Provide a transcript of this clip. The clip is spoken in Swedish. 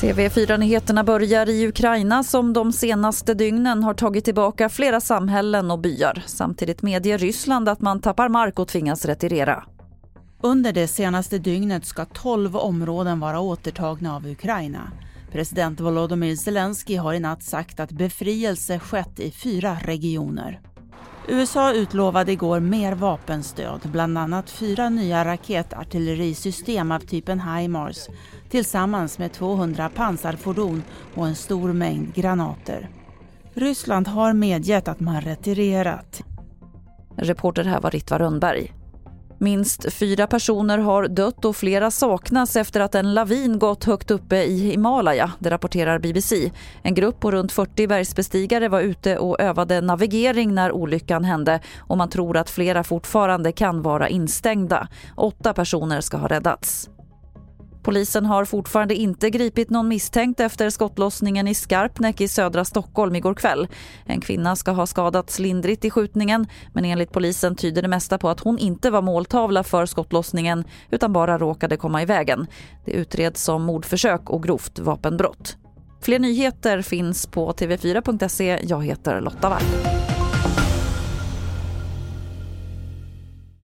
TV4-nyheterna börjar i Ukraina som de senaste dygnen har tagit tillbaka flera samhällen och byar. Samtidigt medger Ryssland att man tappar mark och tvingas retirera. Under det senaste dygnet ska 12 områden vara återtagna av Ukraina. President Volodymyr Zelensky har i natt sagt att befrielse skett i fyra regioner. USA utlovade igår mer vapenstöd, bland annat fyra nya raketartillerisystem av typen HIMARS tillsammans med 200 pansarfordon och en stor mängd granater. Ryssland har medgett att man retirerat. Reporter här var Ritva Rönnberg. Minst fyra personer har dött och flera saknas efter att en lavin gått högt uppe i Himalaya, det rapporterar BBC. En grupp på runt 40 bergsbestigare var ute och övade navigering när olyckan hände och man tror att flera fortfarande kan vara instängda. Åtta personer ska ha räddats. Polisen har fortfarande inte gripit någon misstänkt efter skottlossningen i Skarpnäck i södra Stockholm igår kväll. En kvinna ska ha skadats lindrigt i skjutningen men enligt polisen tyder det mesta på att hon inte var måltavla för skottlossningen utan bara råkade komma i vägen. Det utreds som mordförsök och grovt vapenbrott. Fler nyheter finns på tv4.se. Jag heter Lotta Wall.